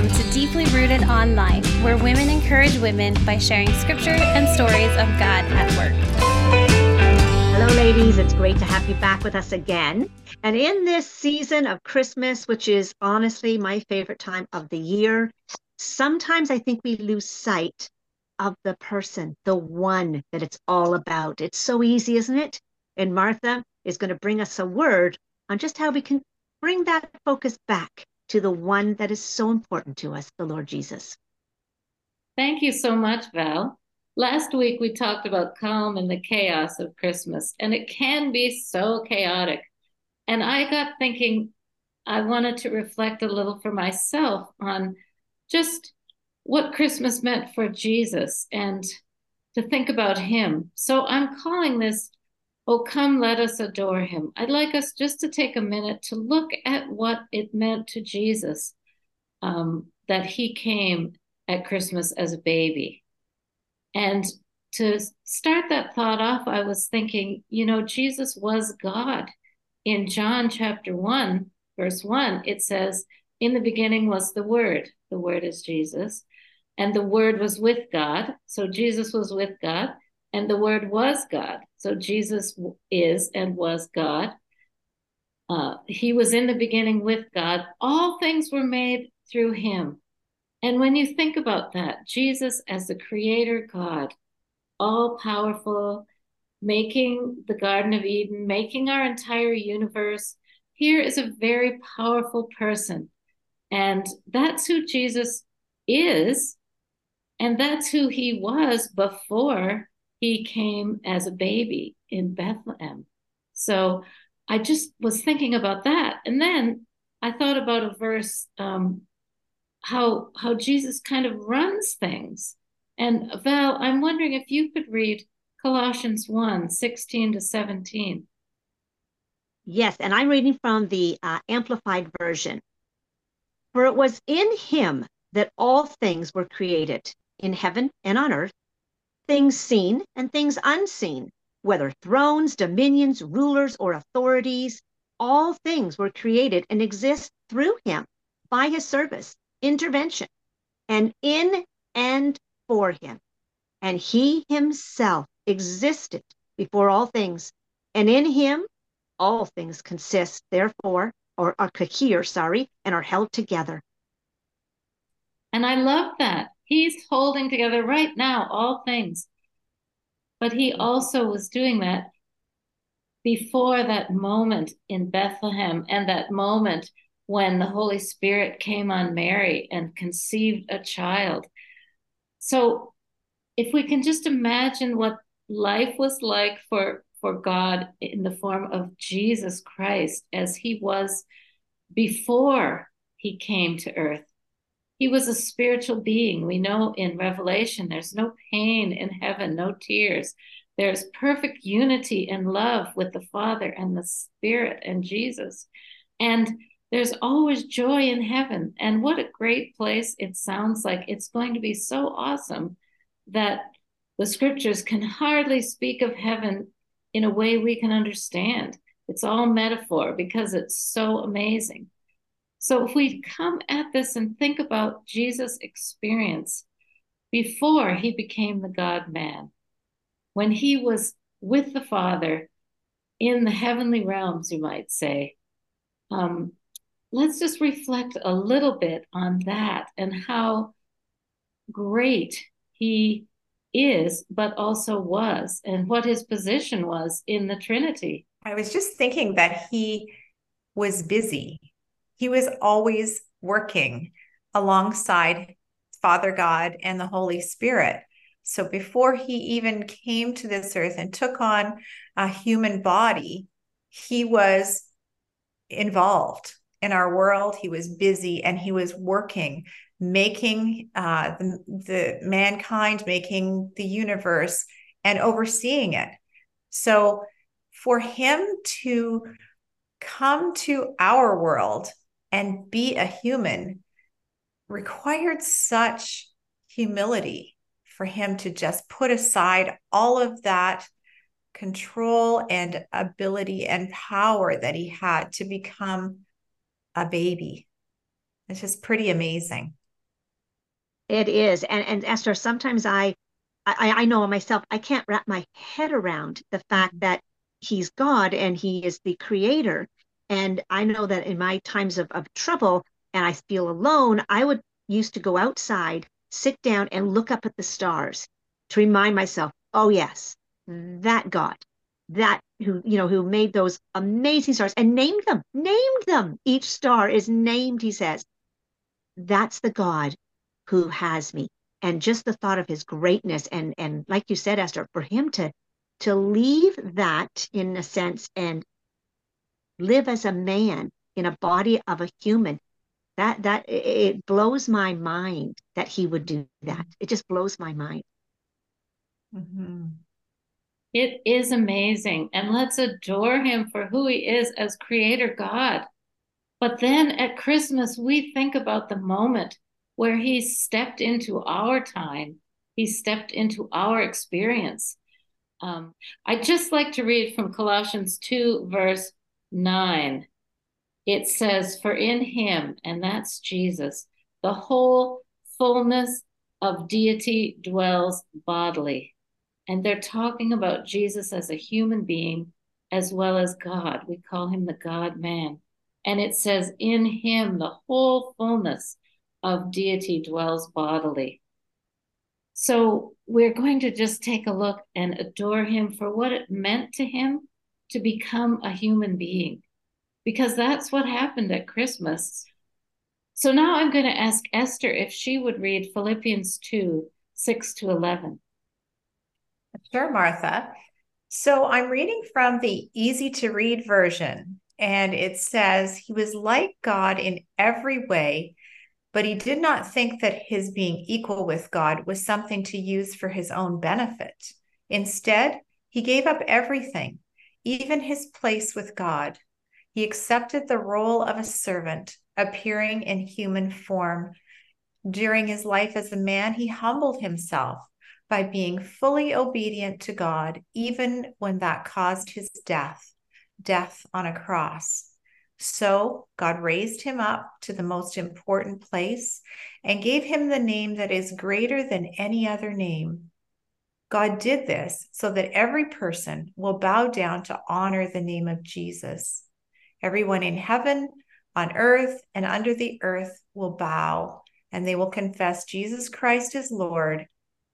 Welcome to Deeply Rooted Online, where women encourage women by sharing scripture and stories of God at work. Hello, ladies. It's great to have you back with us again. And in this season of Christmas, which is honestly my favorite time of the year, sometimes I think we lose sight of the person, the one that it's all about. It's so easy, isn't it? And Martha is going to bring us a word on just how we can bring that focus back to the one that is so important to us, the Lord Jesus. Thank you so much, Val. Last week we talked about calm and the chaos of Christmas, and it can be so chaotic. And I got thinking, I wanted to reflect a little for myself on just what Christmas meant for Jesus and to think about him. So I'm calling this Oh, come, let us adore him. I'd like us just to take a minute to look at what it meant to Jesus um, that he came at Christmas as a baby. And to start that thought off, I was thinking, you know, Jesus was God. In John chapter 1, verse 1, it says, In the beginning was the Word. The Word is Jesus. And the Word was with God. So Jesus was with God and the Word was God. So Jesus is and was God. Uh, he was in the beginning with God. All things were made through him. And when you think about that, Jesus as the creator God, all powerful, making the Garden of Eden, making our entire universe, here is a very powerful person. And that's who Jesus is. And that's who he was before he came as a baby in Bethlehem. So I just was thinking about that. And then I thought about a verse um, how how Jesus kind of runs things. And Val, I'm wondering if you could read Colossians 1, 16 to 17. Yes, and I'm reading from the uh, Amplified Version. For it was in him that all things were created, in heaven and on earth, things seen and things unseen, whether thrones, dominions, rulers, or authorities, all things were created and exist through him by his service, intervention, and in and for him. And he himself existed before all things, and in him all things consist, therefore, or are cohere, sorry, and are held together. And I love that. He's holding together right now all things. But he also was doing that before that moment in Bethlehem and that moment when the Holy Spirit came on Mary and conceived a child. So if we can just imagine what life was like for for God in the form of Jesus Christ as he was before he came to earth he was a spiritual being. We know in Revelation there's no pain in heaven, no tears. There's perfect unity and love with the Father and the Spirit and Jesus. And there's always joy in heaven. And what a great place it sounds like. It's going to be so awesome that the scriptures can hardly speak of heaven in a way we can understand. It's all metaphor because it's so amazing. So if we come at this and think about Jesus' experience before he became the God man, when he was with the Father in the heavenly realms, you might say, um, let's just reflect a little bit on that and how great he is, but also was, and what his position was in the Trinity. I was just thinking that he was busy he was always working alongside Father God and the Holy Spirit. So before he even came to this earth and took on a human body, he was involved in our world. He was busy and he was working, making uh, the, the mankind, making the universe, and overseeing it. So for him to come to our world and be a human required such humility for him to just put aside all of that control and ability and power that he had to become a baby. It's just pretty amazing. It is. And and Esther, sometimes I I, I know myself, I can't wrap my head around the fact that he's God and he is the creator. And I know that in my times of, of trouble and I feel alone, I would used to go outside, sit down and look up at the stars to remind myself, oh yes, that God, that who, you know, who made those amazing stars and named them, named them. Each star is named, he says. That's the God who has me and just the thought of his greatness and and like you said esther for him to to leave that in a sense and live as a man in a body of a human that that it blows my mind that he would do that it just blows my mind Mm-hmm. It is amazing. And let's adore him for who he is as creator God. But then at Christmas, we think about the moment where he stepped into our time, he stepped into our experience. Um, I'd just like to read from Colossians 2, verse 9. It says, For in him, and that's Jesus, the whole fullness of deity dwells bodily. And they're talking about Jesus as a human being as well as God. We call him the God man. And it says, In him, the whole fullness of deity dwells bodily. So we're going to just take a look and adore him for what it meant to him to become a human being, because that's what happened at Christmas. So now I'm going to ask Esther if she would read Philippians 2 6 to 11. Sure, Martha. So I'm reading from the easy to read version, and it says, He was like God in every way, but he did not think that his being equal with God was something to use for his own benefit. Instead, he gave up everything, even his place with God. He accepted the role of a servant, appearing in human form. During his life as a man, he humbled himself by being fully obedient to God, even when that caused his death, death on a cross. So God raised him up to the most important place and gave him the name that is greater than any other name. God did this so that every person will bow down to honor the name of Jesus. Everyone in heaven, on earth, and under the earth will bow, and they will confess Jesus Christ is Lord,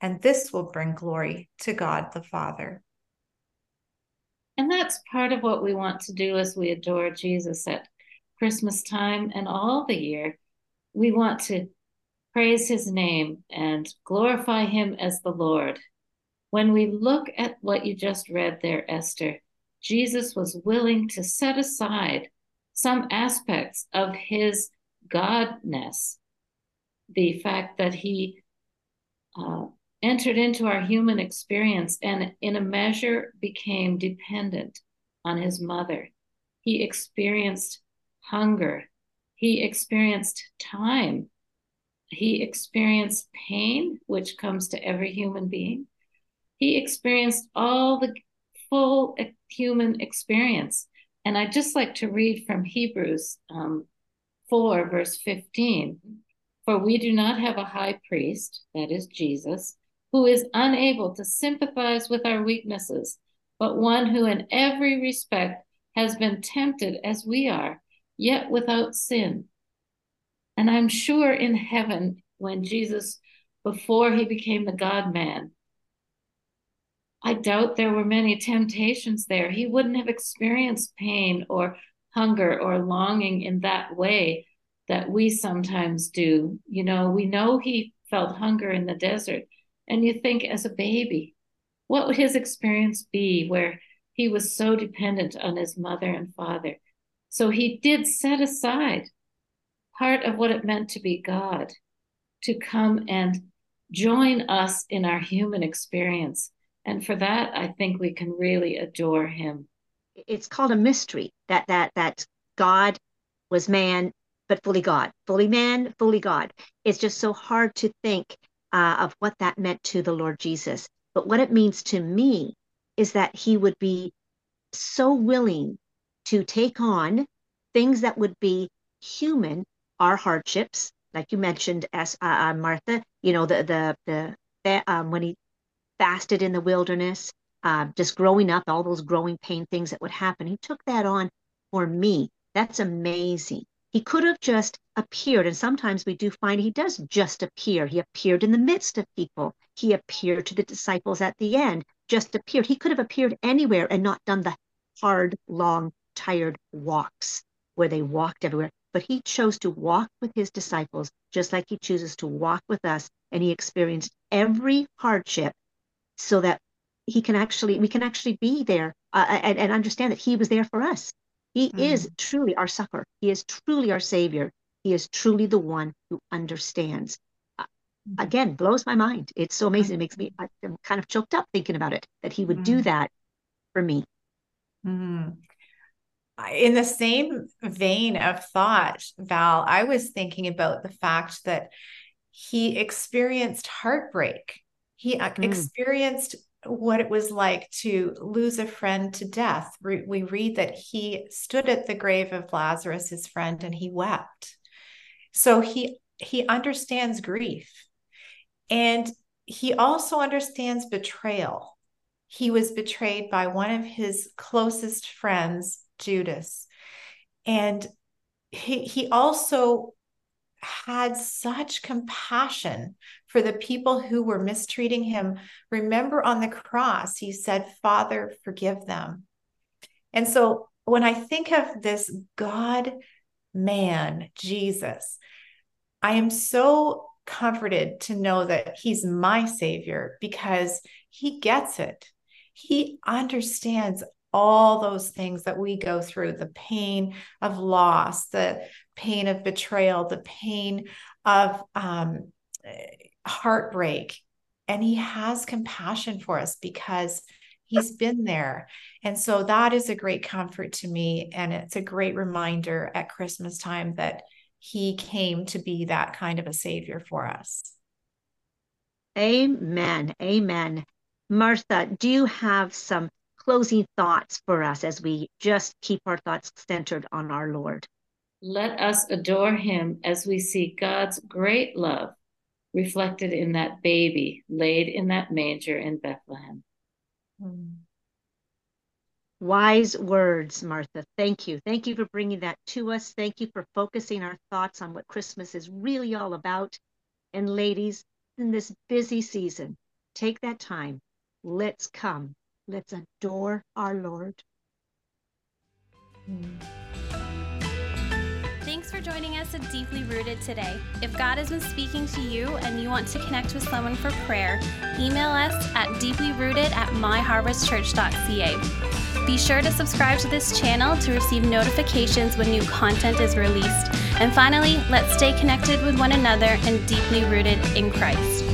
and this will bring glory to God the Father. And that's part of what we want to do as we adore Jesus at Christmas time and all the year. We want to praise his name and glorify him as the Lord. When we look at what you just read there, Esther, Jesus was willing to set aside some aspects of his godness, the fact that he uh, entered into our human experience and, in a measure, became dependent on his mother. He experienced hunger, he experienced time, he experienced pain, which comes to every human being. He experienced all the full human experience. And I'd just like to read from Hebrews um, 4, verse 15. For we do not have a high priest, that is Jesus, who is unable to sympathize with our weaknesses, but one who in every respect has been tempted as we are, yet without sin. And I'm sure in heaven, when Jesus, before he became the God man, I doubt there were many temptations there. He wouldn't have experienced pain or hunger or longing in that way that we sometimes do. You know, we know he felt hunger in the desert. And you think, as a baby, what would his experience be where he was so dependent on his mother and father? So he did set aside part of what it meant to be God, to come and join us in our human experience. And for that, I think we can really adore him. it's called a mystery that that that god was man but fully god. Fully man fully god. It's just so hard to think uh, of what that meant to the lord jesus. But what it means to me is that he would be so willing to take on things that would be human our hardships like you mentioned, as uh, uh, Martha, you know, the the the um, when he fasted in the wilderness, uh, just growing up, all those growing pain things that would happen. He took that on for me. That's amazing. He could have just appeared, and sometimes we do find he does just appear. He appeared in the midst of people. He appeared to the disciples at the end, just appeared. He could have appeared anywhere and not done the hard, long, tired walks where they walked everywhere. But he chose to walk with his disciples just like he chooses to walk with us. And he experienced every hardship so that he can actually, we can actually be there uh, and, and understand that he was there for us. He mm. is truly our succor. He is truly our savior. He is truly the one who understands. Uh, mm. again, blows my mind. It's so amazing. It makes me, I'm kind of choked up thinking about it, that he would mm. do that for me. Mm. In the same vein of thought, Val, I was thinking about the fact that he experienced heartbreak. He uh, mm. experienced what it was like to lose a friend to death. We read that he stood at the grave of Lazarus, his friend, and he wept. So he he understands grief. And he also understands betrayal. He was betrayed by one of his closest friends, Judas. And he, he also had such compassion for the people who were mistreating him. Remember on the cross, he said, Father, forgive them. And so when I think of this God man, Jesus, I am so comforted to know that he's my savior because he gets it. He understands all those things that we go through the pain of loss, the pain of betrayal, the pain of um, heartbreak. And he has compassion for us because he's been there. And so that is a great comfort to me. And it's a great reminder at Christmas time that he came to be that kind of a savior for us. Amen. Amen. Martha, do you have some closing thoughts for us as we just keep our thoughts centered on our Lord? Let us adore him as we see God's great love reflected in that baby laid in that manger in Bethlehem. Hmm. Wise words, Martha. Thank you. Thank you for bringing that to us. Thank you for focusing our thoughts on what Christmas is really all about. And ladies, in this busy season, take that time. Let's come. Let's adore our Lord. For joining us at Deeply Rooted today. If God has been speaking to you and you want to connect with someone for prayer, email us at deeplyrooted at myharvestchurch.ca. Be sure to subscribe to this channel to receive notifications when new content is released. And finally, let's stay connected with one another and deeply rooted in Christ.